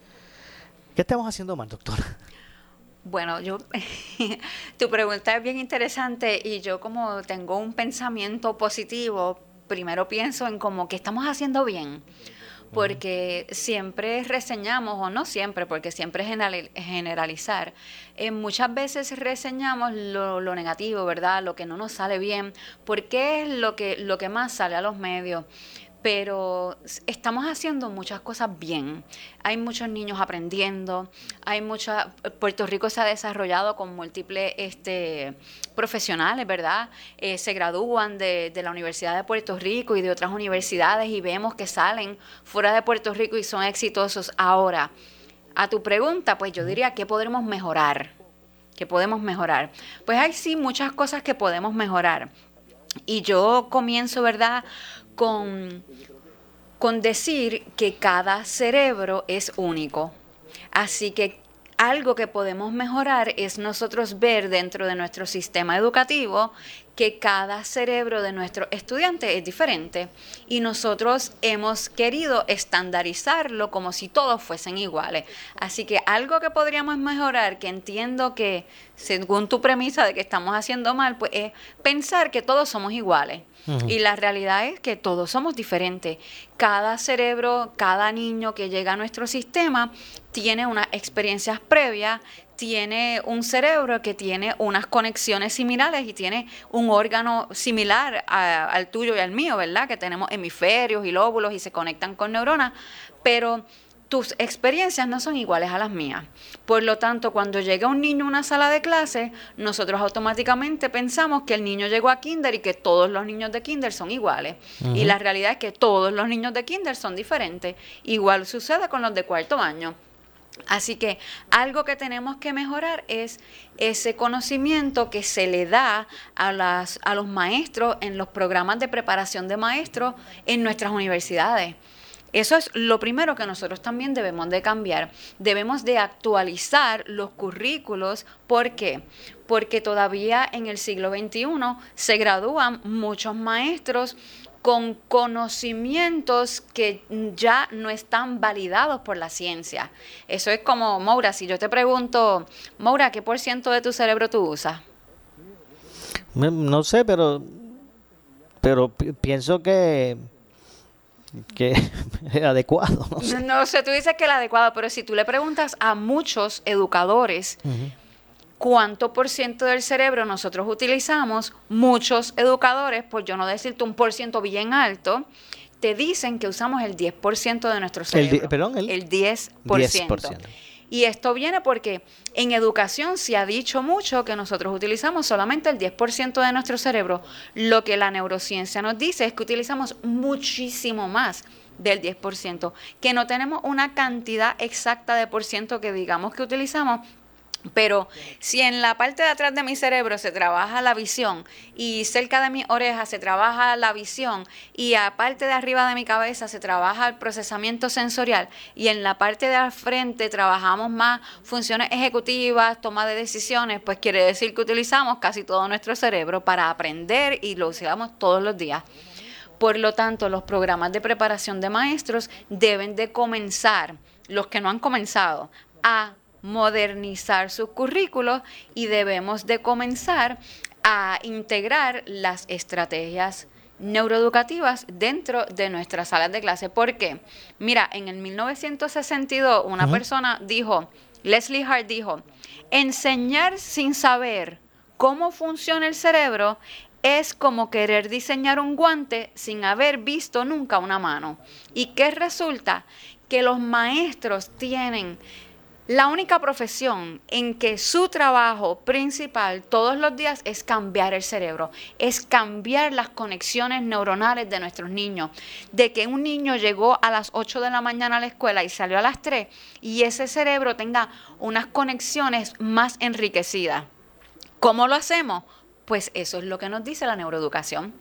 ¿qué estamos haciendo mal, doctora? Bueno, yo, tu pregunta es bien interesante y yo como tengo un pensamiento positivo, primero pienso en como que estamos haciendo bien, porque siempre reseñamos, o no siempre, porque siempre es generalizar, eh, muchas veces reseñamos lo, lo, negativo, ¿verdad? Lo que no nos sale bien, porque es lo que, lo que más sale a los medios pero estamos haciendo muchas cosas bien. Hay muchos niños aprendiendo, hay mucha Puerto Rico se ha desarrollado con múltiples este, profesionales, ¿verdad? Eh, se gradúan de, de, la Universidad de Puerto Rico y de otras universidades y vemos que salen fuera de Puerto Rico y son exitosos. Ahora, a tu pregunta, pues yo diría que podremos mejorar. ¿Qué podemos mejorar? Pues hay sí muchas cosas que podemos mejorar. Y yo comienzo, ¿verdad? Con, con decir que cada cerebro es único. Así que algo que podemos mejorar es nosotros ver dentro de nuestro sistema educativo que cada cerebro de nuestro estudiante es diferente y nosotros hemos querido estandarizarlo como si todos fuesen iguales. Así que algo que podríamos mejorar, que entiendo que según tu premisa de que estamos haciendo mal, pues es pensar que todos somos iguales. Y la realidad es que todos somos diferentes. Cada cerebro, cada niño que llega a nuestro sistema tiene unas experiencias previas, tiene un cerebro que tiene unas conexiones similares y tiene un órgano similar al tuyo y al mío, ¿verdad? Que tenemos hemisferios y lóbulos y se conectan con neuronas, pero tus experiencias no son iguales a las mías. Por lo tanto, cuando llega un niño a una sala de clase, nosotros automáticamente pensamos que el niño llegó a kinder y que todos los niños de kinder son iguales. Y la realidad es que todos los niños de kinder son diferentes. Igual sucede con los de cuarto año. Así que algo que tenemos que mejorar es ese conocimiento que se le da a, los maestros en los programas de preparación de maestros en nuestras universidades. Eso es lo primero que nosotros también debemos de cambiar. Debemos de actualizar los currículos. ¿Por qué? Porque todavía en el siglo XXI se gradúan muchos maestros con conocimientos que ya no están validados por la ciencia. Eso es como, Maura, si yo te pregunto, Maura, ¿qué por ciento de tu cerebro tú usas? No sé, pero, pero pienso que que es adecuado. No sé. tú dices que es adecuado, pero si tú le preguntas a muchos educadores, cuánto por ciento del cerebro nosotros utilizamos, muchos educadores, por yo no decirte un por ciento bien alto, te dicen que usamos el 10% de nuestro cerebro. El, perdón, el, el 10%. Y esto viene porque en educación se ha dicho mucho que nosotros utilizamos solamente el 10% de nuestro cerebro. Lo que la neurociencia nos dice es que utilizamos muchísimo más del 10%, que no tenemos una cantidad exacta de por ciento que digamos que utilizamos, pero si en la parte de atrás de mi cerebro se trabaja la visión y cerca de mi oreja se trabaja la visión y a parte de arriba de mi cabeza se trabaja el procesamiento sensorial y en la parte de al frente trabajamos más funciones ejecutivas, toma de decisiones, pues quiere decir que utilizamos casi todo nuestro cerebro para aprender y lo usamos todos los días. Por lo tanto, los programas de preparación de maestros deben de comenzar, los que no han comenzado, a modernizar sus currículos y debemos de comenzar a integrar las estrategias neuroeducativas dentro de nuestras salas de clase. ¿Por qué? Mira, en el 1962 una persona dijo, Leslie Hart dijo, enseñar sin saber cómo funciona el cerebro es como querer diseñar un guante sin haber visto nunca una mano. ¿Y qué resulta? Que los maestros tienen la única profesión en que su trabajo principal todos los días es cambiar el cerebro, es cambiar las conexiones neuronales de nuestros niños. De que un niño llegó a las 8 de la mañana a la escuela y salió a las 3 y ese cerebro tenga unas conexiones más enriquecidas. ¿Cómo lo hacemos? Pues eso es lo que nos dice la neuroeducación.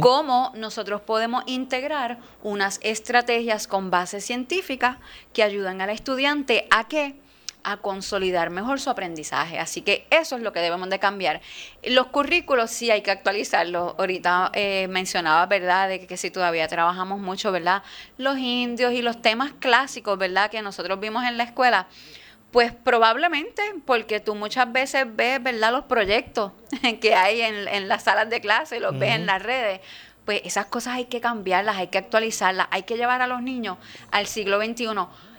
Cómo nosotros podemos integrar unas estrategias con base científica que ayudan al estudiante a que a consolidar mejor su aprendizaje. Así que eso es lo que debemos de cambiar. Los currículos sí hay que actualizarlos. Ahorita eh, mencionaba, ¿verdad?, de que, que si todavía trabajamos mucho, ¿verdad?, los indios y los temas clásicos, ¿verdad?, que nosotros vimos en la escuela. Pues probablemente, porque tú muchas veces ves, ¿verdad?, los proyectos que hay en, en las salas de clase, los ves en las redes. Pues esas cosas hay que cambiarlas, hay que actualizarlas, hay que llevar a los niños al siglo XXI.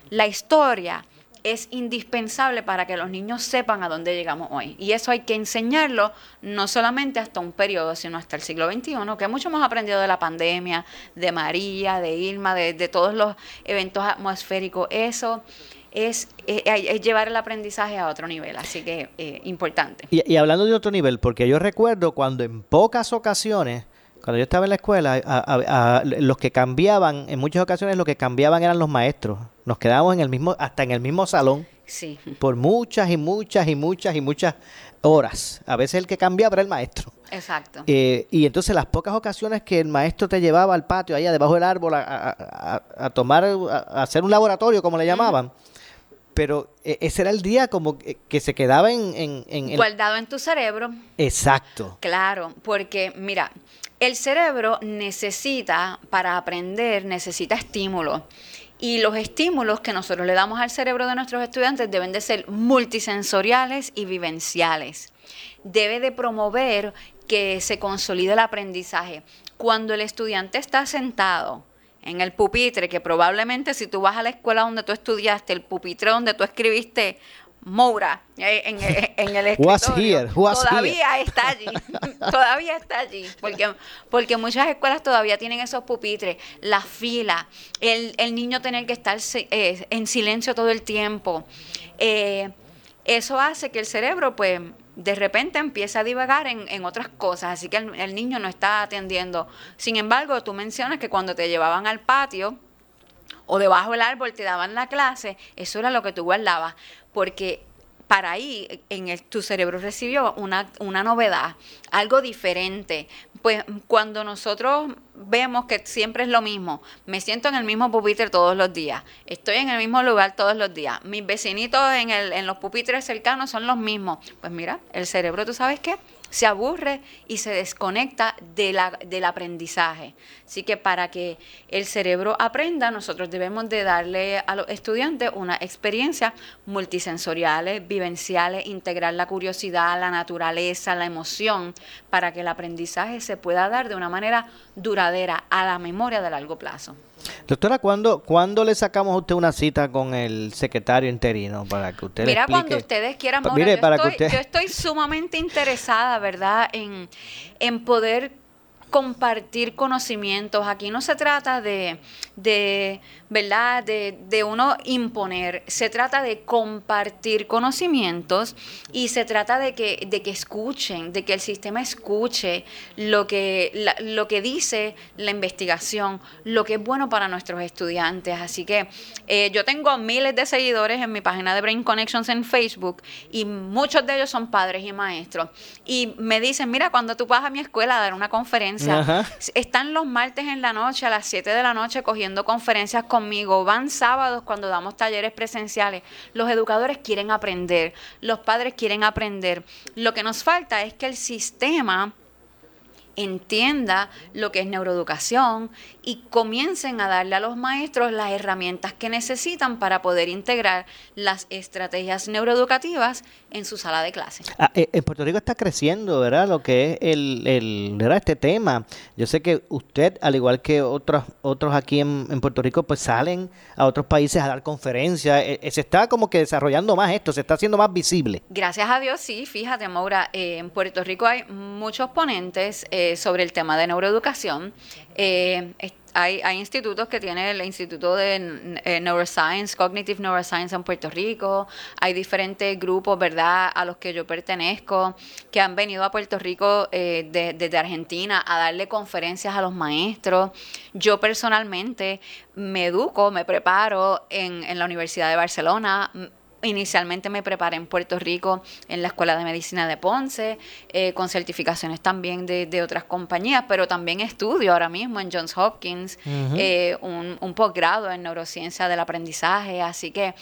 La historia es indispensable para que los niños sepan a dónde llegamos hoy. Y eso hay que enseñarlo no solamente hasta un periodo, sino hasta el siglo XXI, que mucho hemos aprendido de la pandemia, de María, de Irma, de, de todos los eventos atmosféricos. Eso es, eh, es llevar el aprendizaje a otro nivel, así que eh, importante. Y, y hablando de otro nivel, porque yo recuerdo cuando en pocas ocasiones, cuando yo estaba en la escuela, a- a- a- los que cambiaban, en muchas ocasiones los que cambiaban eran los maestros. Nos quedábamos en el mismo, hasta en el mismo salón Sí. por muchas y muchas y muchas y muchas horas. A veces el que cambiaba era el maestro. Exacto. Eh, y entonces las pocas ocasiones que el maestro te llevaba al patio, allá debajo del árbol, a, a- a- a tomar, a, a hacer un laboratorio, como le llamaban, pero eh, ese era el día como que, se quedaba en... en, Guardado en tu cerebro, Exacto. Claro, porque mira, el cerebro necesita, para aprender, necesita estímulos. Y los estímulos que nosotros le damos al cerebro de nuestros estudiantes deben de ser multisensoriales y vivenciales. Debe de promover que se consolide el aprendizaje. Cuando el estudiante está sentado en el pupitre, que probablemente si tú vas a la escuela donde tú estudiaste, el pupitre donde tú escribiste Moura eh, en, en- en el escritorio, here, todavía está allí, todavía está allí, porque, porque muchas escuelas todavía tienen esos pupitres, la fila, el, el niño tener que estar eh, en silencio todo el tiempo. Eh, eso hace que el cerebro, pues, de repente empiece a divagar en, en otras cosas, así que el, el niño no está atendiendo. Sin embargo, tú mencionas que cuando te llevaban al patio, o debajo del árbol te daban la clase, eso era lo que tú guardabas, porque para ahí en el- tu cerebro recibió una, una novedad, algo diferente. Pues cuando nosotros vemos que siempre es lo mismo, me siento en el mismo pupitre todos los días, estoy en el mismo lugar todos los días, mis vecinitos en, el, en los pupitres cercanos son los mismos, pues mira, el cerebro, ¿tú sabes qué? Se aburre y se desconecta de la- del aprendizaje. Así que para que el cerebro aprenda, nosotros debemos de darle a los estudiantes una experiencia multisensoriales, vivenciales, integrar la curiosidad, la naturaleza, la emoción, para que el aprendizaje se pueda dar de una manera duradera a la memoria de largo plazo. Doctora, ¿cuándo, ¿cuándo le sacamos a usted una cita con el secretario interino para que usted Mira, cuando ustedes quieran, Maura, mire, yo, para que estoy, usted- yo estoy sumamente interesada, ¿verdad?, en, en poder compartir conocimientos. Aquí no se trata de, de ¿verdad?, de, de uno imponer, se trata de compartir conocimientos y se trata de que, de que escuchen, de que el sistema escuche lo que, la- lo que dice la investigación, lo que es bueno para nuestros estudiantes. Así que eh, yo tengo miles de seguidores en mi página de Brain Connections en Facebook y muchos de ellos son padres y maestros. Y me dicen, mira, cuando tú vas a mi escuela a dar una conferencia, Ajá. están los martes en la noche, a las 7 de la noche, cogiendo conferencias conmigo. Van sábados cuando damos talleres presenciales. Los educadores quieren aprender, los padres quieren aprender. Lo que nos falta es que el sistema entienda lo que es neuroeducación y comiencen a darle a los maestros las herramientas que necesitan para poder integrar las estrategias neuroeducativas en su sala de clase. Ah, eh, en Puerto Rico está creciendo, ¿verdad? Lo que es el, el ¿verdad? este tema. Yo sé que usted, al igual que otros otros aquí en, en Puerto Rico, pues salen a otros países a dar conferencias. Eh, eh, se está como que desarrollando más esto, se está haciendo más visible. Gracias a Dios, sí, fíjate, Maura, eh, en Puerto Rico hay muchos ponentes eh, sobre el tema de neuroeducación. Eh, hay, hay institutos que tiene el Instituto de eh, Neuroscience, Cognitive Neuroscience en Puerto Rico. Hay diferentes grupos, ¿verdad?, a los que yo pertenezco, que han venido a Puerto Rico eh, de- desde Argentina a darle conferencias a los maestros. Yo personalmente me educo, me preparo en, en la Universidad de Barcelona. Inicialmente me preparé en Puerto Rico en la Escuela de Medicina de Ponce, eh, con certificaciones también de, de, otras compañías, pero también estudio ahora mismo en Johns Hopkins eh, un, un posgrado en neurociencia del aprendizaje, así que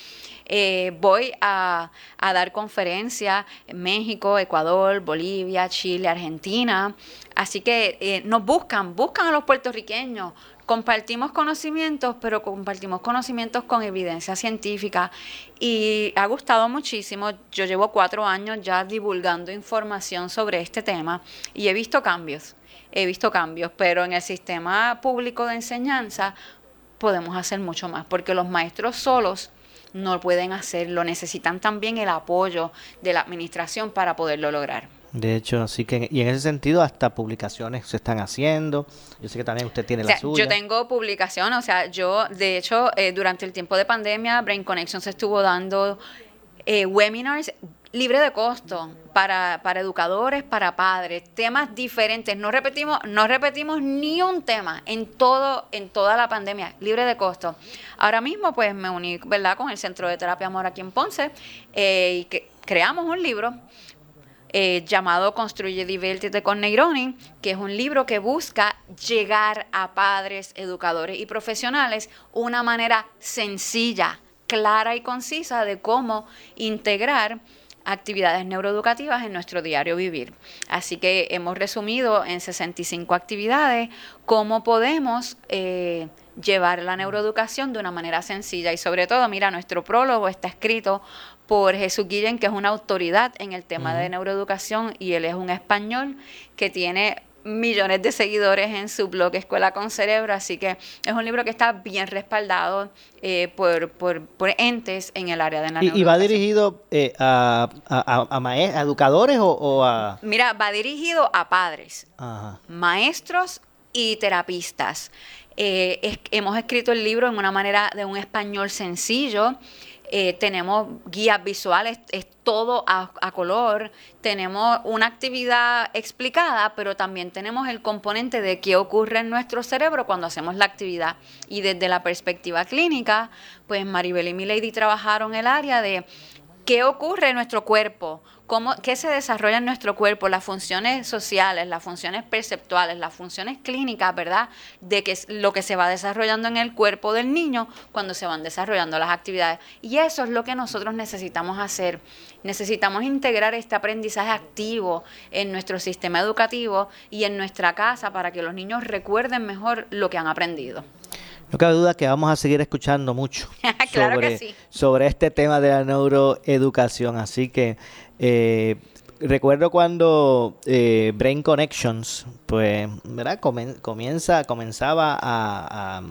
eh, voy a, a dar conferencias en México, Ecuador, Bolivia, Chile, Argentina, así que nos buscan, buscan a los puertorriqueños, compartimos conocimientos, pero compartimos conocimientos con evidencia científica y ha gustado muchísimo. Yo llevo cuatro años ya divulgando información sobre este tema y he visto cambios, he visto cambios, pero en el sistema público de enseñanza podemos hacer mucho más, porque los maestros solos no pueden hacerlo, necesitan también el apoyo de la administración para poderlo lograr. De hecho, así que, y en ese sentido, hasta publicaciones se están haciendo. Yo sé que también usted tiene O sea, la suya. yo tengo publicación, o sea, yo, de hecho, eh, durante el tiempo de pandemia, Brain Connection se estuvo dando eh, webinars libre de costo para, para educadores, para padres, temas diferentes. No repetimos, no repetimos ni un tema en todo, en toda la pandemia, libre de costo. Ahora mismo, pues, me uní, ¿verdad?, con el Centro de Terapia Amor aquí en Ponce eh, y que creamos un libro eh, llamado Construye Diviértete con Neironi, que es un libro que busca llegar a padres, educadores y profesionales una manera sencilla, clara y concisa de cómo integrar actividades neuroeducativas en nuestro diario vivir. Así que hemos resumido en 65 actividades cómo podemos eh, llevar la neuroeducación de una manera sencilla y sobre todo, mira, nuestro prólogo está escrito por Jesús Guillén, que es una autoridad en el tema de neuroeducación y él es un español que tiene millones de seguidores en su blog Escuela con Cerebro, así que es un libro que está bien respaldado eh, por, por, por entes en el área de la ¿Y, y va dirigido eh, a, a, a- educadores o, o a...? Mira, va dirigido a padres, Ajá. maestros y terapistas. Eh, es- hemos escrito el libro en una manera de un español sencillo. Eh, tenemos guías visuales, es todo a, a color. Tenemos una actividad explicada, pero también tenemos el componente de qué ocurre en nuestro cerebro cuando hacemos la actividad. Y desde la perspectiva clínica, pues Maribel y Milady trabajaron el área de qué ocurre en nuestro cuerpo, cómo, qué se desarrolla en nuestro cuerpo, las funciones sociales, las funciones perceptuales, las funciones clínicas, ¿verdad? De que es lo que se va desarrollando en el cuerpo del niño cuando se van desarrollando las actividades. Y eso es lo que nosotros necesitamos hacer. Necesitamos integrar este aprendizaje activo en nuestro sistema educativo y en nuestra casa para que los niños recuerden mejor lo que han aprendido. No cabe duda que vamos a seguir escuchando mucho Claro sobre, que sí. sobre este tema de la neuroeducación. Así que eh, recuerdo cuando eh, Brain Connections, pues, ¿verdad? Comen- comienza, comenzaba a, a-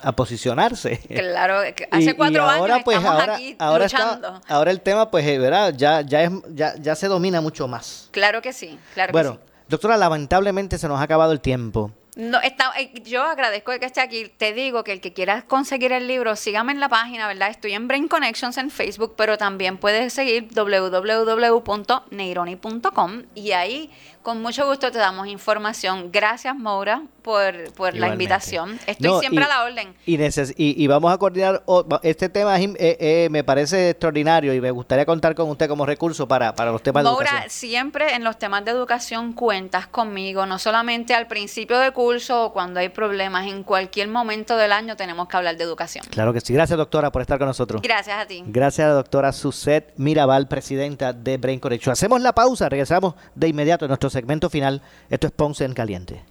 a posicionarse. Claro, que hace Y- y cuatro ahora, años pues, estamos ahora- aquí ahora está- luchando. ahora el tema, pues, eh, ¿verdad? Ya, ya, es, ya, ya se domina mucho más. Claro que sí, claro que bueno, sí. doctora, lamentablemente se nos ha acabado el tiempo. No, está, eh, yo agradezco de que esté aquí. Te digo que el que quiera conseguir el libro, sígame en la página, ¿verdad? Estoy en Brain Connections en Facebook, pero también puedes seguir www.neironi.com y ahí con mucho gusto te damos información. Gracias, Maura, por, por la invitación. Estoy No, siempre y- a la orden. Y, neces- y, y vamos a coordinar, este tema eh, eh, me parece extraordinario y me gustaría contar con usted como recurso para, para los temas de Maura, educación. siempre en los temas de educación cuentas conmigo, no solamente al principio de curso o cuando hay problemas, en cualquier momento del año tenemos que hablar de educación. Claro que sí. Gracias, doctora, por estar con nosotros. Gracias a ti. Gracias a la doctora Suset Mirabal, presidenta de Brain Connection. Hacemos la pausa, regresamos de inmediato a nuestro segmento final. Esto es Ponce en Caliente.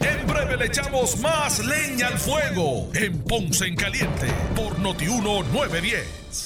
En breve le echamos más leña al fuego en Ponce en Caliente por Notiuno 910.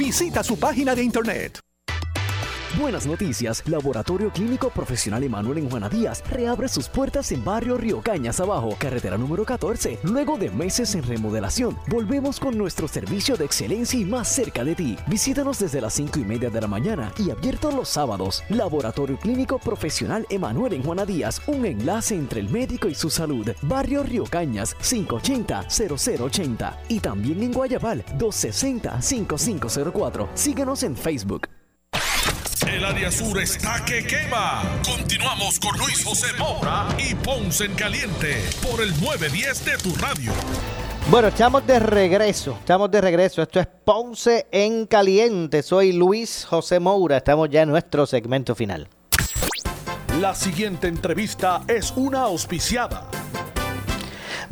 Visita su página de internet. Buenas noticias, Laboratorio Clínico Profesional Emanuel en Juana Díaz reabre sus puertas en barrio Río Cañas Abajo, carretera número 14. Luego de meses en remodelación, volvemos con nuestro servicio de excelencia y más cerca de ti. Visítanos desde las 5 y media de la mañana y abierto los sábados. Laboratorio Clínico Profesional Emanuel en Juana Díaz, un enlace entre el médico y su salud. Barrio Río Cañas, 580-0080. Y también en Guayabal, 260-5504. Síguenos en Facebook. El área sur está que quema. Continuamos con Luis José Moura y Ponce en Caliente por el 910 de tu radio. Bueno, estamos de regreso, estamos de regreso. Esto es Ponce en Caliente. Soy Luis José Moura. Estamos ya en nuestro segmento final. La siguiente entrevista es una auspiciada.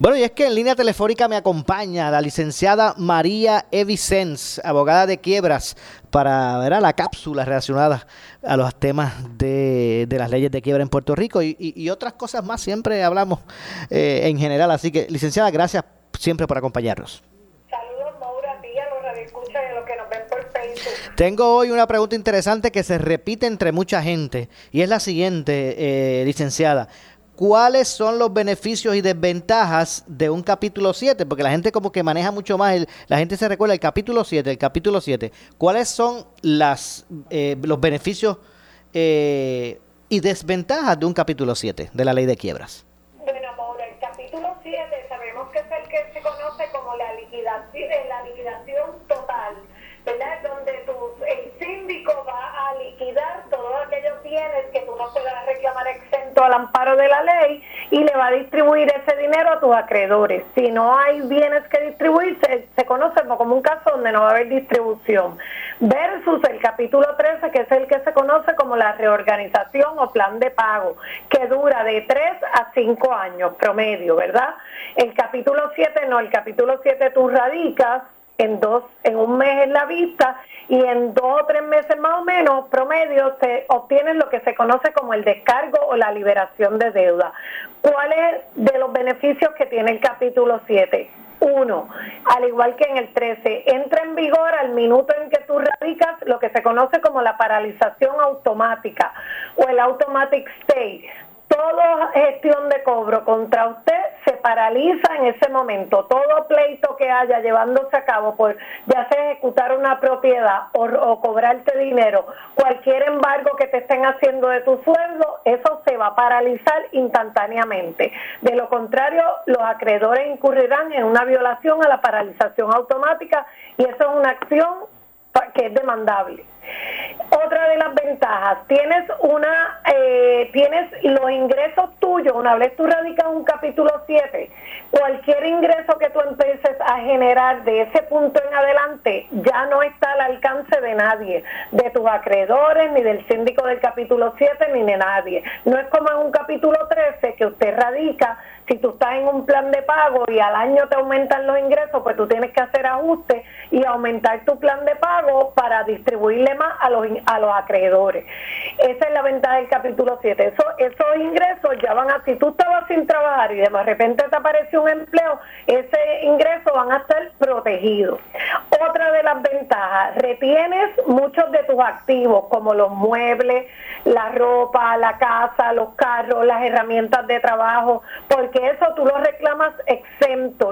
Bueno, y es que en línea telefónica me acompaña la licenciada María Evicens, abogada de quiebras, para ver a la cápsula relacionada a los temas de, de las leyes de quiebra en Puerto Rico y, y- y otras cosas más. Siempre hablamos eh, en general. Así que, licenciada, gracias siempre por acompañarnos. Tengo hoy una pregunta interesante que se repite entre mucha gente y es la siguiente, eh, licenciada. ¿Cuáles son los beneficios y desventajas de un capítulo 7? Porque la gente como que maneja mucho más, el- la gente se recuerda el capítulo 7, el capítulo 7. ¿Cuáles son las, eh, los beneficios eh, y desventajas de un capítulo 7 de la ley de quiebras? Bueno, Maura, el capítulo 7 sabemos que es el que se conoce como la liquidación, la liquidación total, ¿verdad? Donde tu, el síndico va a liquidar bienes que tú no puedas reclamar exento al amparo de la ley y le va a distribuir ese dinero a tus acreedores. Si no hay bienes que distribuir, se, se conoce como un caso donde no va a haber distribución. Versus el capítulo 13, que es el que se conoce como la reorganización o plan de pago, que dura de 3 a 5 años promedio, ¿verdad? El capítulo 7 no, el capítulo 7 tú radicas en dos, en un mes en la vista y en dos o tres meses más o menos promedio se obtiene lo que se conoce como el descargo o la liberación de deuda. ¿Cuáles de los beneficios que tiene el capítulo 7? Uno, al igual que en el 13, entra en vigor al minuto en que tú radicas lo que se conoce como la paralización automática o el automatic stay. Toda gestión de cobro contra usted se paraliza en ese momento. Todo pleito que haya llevándose a cabo por ya sea ejecutar una propiedad o, cobrarte dinero, cualquier embargo que te estén haciendo de tu sueldo, eso se va a paralizar instantáneamente. De lo contrario, los acreedores incurrirán en una violación a la paralización automática y eso es una acción que es demandable. Otra de las ventajas, tienes una, eh, tienes los ingresos tuyos, una vez tú radicas un capítulo 7, cualquier ingreso que tú empieces a generar de ese punto en adelante ya no está al alcance de nadie, de tus acreedores, ni del síndico del capítulo 7, ni de nadie. No es como en un capítulo 13 que usted radica, si tú estás en un plan de pago y al año te aumentan los ingresos, pues tú tienes que hacer ajustes y aumentar tu plan de pago para distribuirle a los, a los acreedores. Esa es la ventaja del capítulo 7. Eso, esos ingresos ya van a, si tú estabas sin trabajar y de repente te apareció un empleo, ese ingreso van a estar protegidos. Otra de las ventajas, retienes muchos de tus activos como los muebles, la ropa, la casa, los carros, las herramientas de trabajo, porque eso tú los reclamas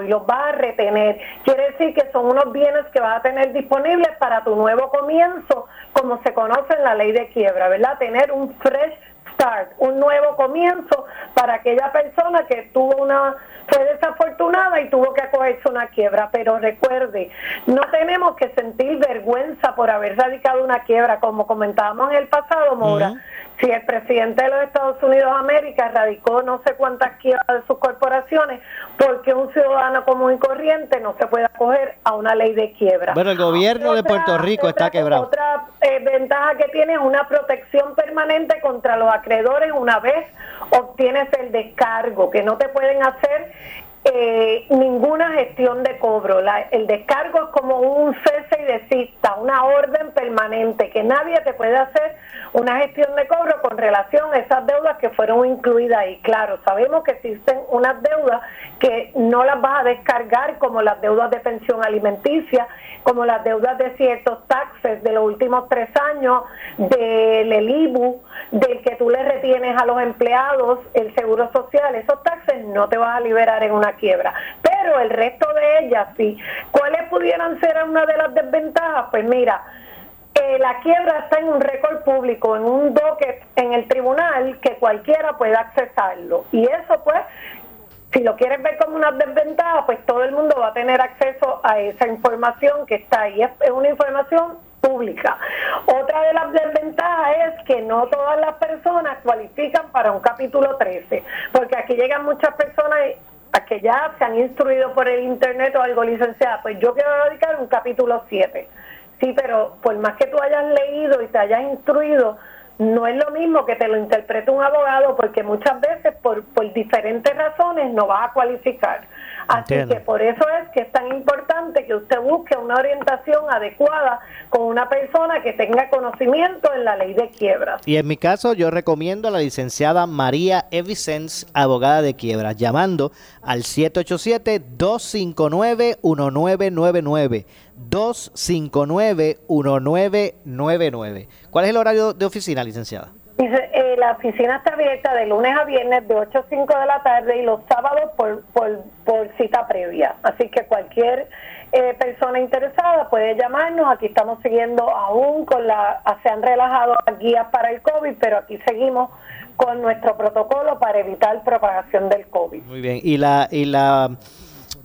y los vas a retener. Quiere decir que son unos bienes que vas a tener disponibles para tu nuevo comienzo, como se conoce en la ley de quiebra, ¿verdad? Tener un fresh start, un nuevo comienzo para aquella persona que tuvo una fue desafortunada y tuvo que acogerse una quiebra, pero recuerde, no tenemos que sentir vergüenza por haber radicado una quiebra, como comentábamos en el pasado, Mora. Si el presidente de los Estados Unidos de América radicó no sé cuántas quiebras de sus corporaciones, porque un ciudadano común y corriente no se puede acoger a una ley de quiebra. Bueno, el gobierno de Puerto Rico está quebrado. Otra eh, ventaja que tiene es una protección permanente contra los acreedores una vez obtienes el descargo, que no te pueden hacer eh, ninguna gestión de cobro. La- el descargo es como un cese y desista, una orden permanente que nadie te puede hacer una gestión de cobro con relación a esas deudas que fueron incluidas ahí. Claro, sabemos que existen unas deudas que no las vas a descargar como las deudas de pensión alimenticia, como las deudas de ciertos taxes de los últimos tres años, del IBU, del que tú le retienes a los empleados el seguro social, esos taxes no te vas a liberar en una quiebra. Pero el resto de ellas sí. ¿Cuáles pudieran ser una de las desventajas? Pues mira, eh, la quiebra está en un récord público, en un docket en el tribunal que cualquiera pueda accesarlo. Y eso pues si lo quieres ver como una desventaja, pues todo el mundo va a tener acceso a esa información que está ahí. Es una información pública. Otra de las desventajas es que no todas las personas cualifican para un capítulo 13, porque aquí llegan muchas personas a que ya se han instruido por el internet o algo licenciada, pues yo quiero dedicar un capítulo 7. Sí, pero por más que tú hayas leído y te hayas instruido, no es lo mismo que te lo interprete un abogado porque muchas veces por, por diferentes razones no vas a cualificar. Así que por eso es que es tan importante que usted busque una orientación adecuada con una persona que tenga conocimiento en la ley de quiebras. Y en mi caso yo recomiendo a la licenciada María Evicens, abogada de quiebras, llamando al 787-259-1999. 259-1999. ¿Cuál es el horario de oficina, licenciada? Eh, la oficina está abierta de lunes a viernes de 8 a 5 de la tarde y los sábados por, por, por cita previa. Así que cualquier eh, persona interesada puede llamarnos. Aquí estamos siguiendo aún con la, se han relajado las guías para el COVID, pero aquí seguimos con nuestro protocolo para evitar propagación del COVID. Muy bien. Y la, y la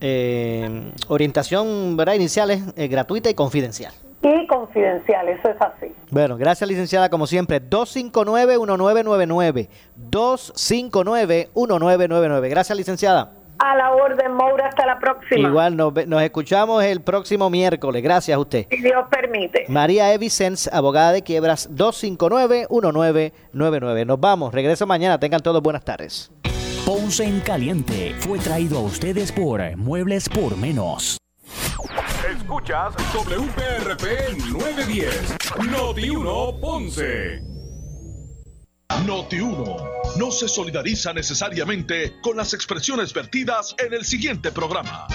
eh, orientación ¿verdad? inicial es eh, gratuita y confidencial. Y confidencial, eso es así. Bueno, gracias licenciada, como siempre, 259-1999. 259-1999. Gracias licenciada. A la orden, Moura, hasta la próxima. Igual, nos, nos escuchamos el próximo miércoles. Gracias a usted. Si Dios permite. María Evicens, abogada de quiebras, 259-1999. Nos vamos, regreso mañana. Tengan todos buenas tardes. Ponce en Caliente fue traído a ustedes por Muebles por Menos. Escuchas WPRP 910, Noti 1 Ponce. Noti 1 no se solidariza necesariamente con las expresiones vertidas en el siguiente programa.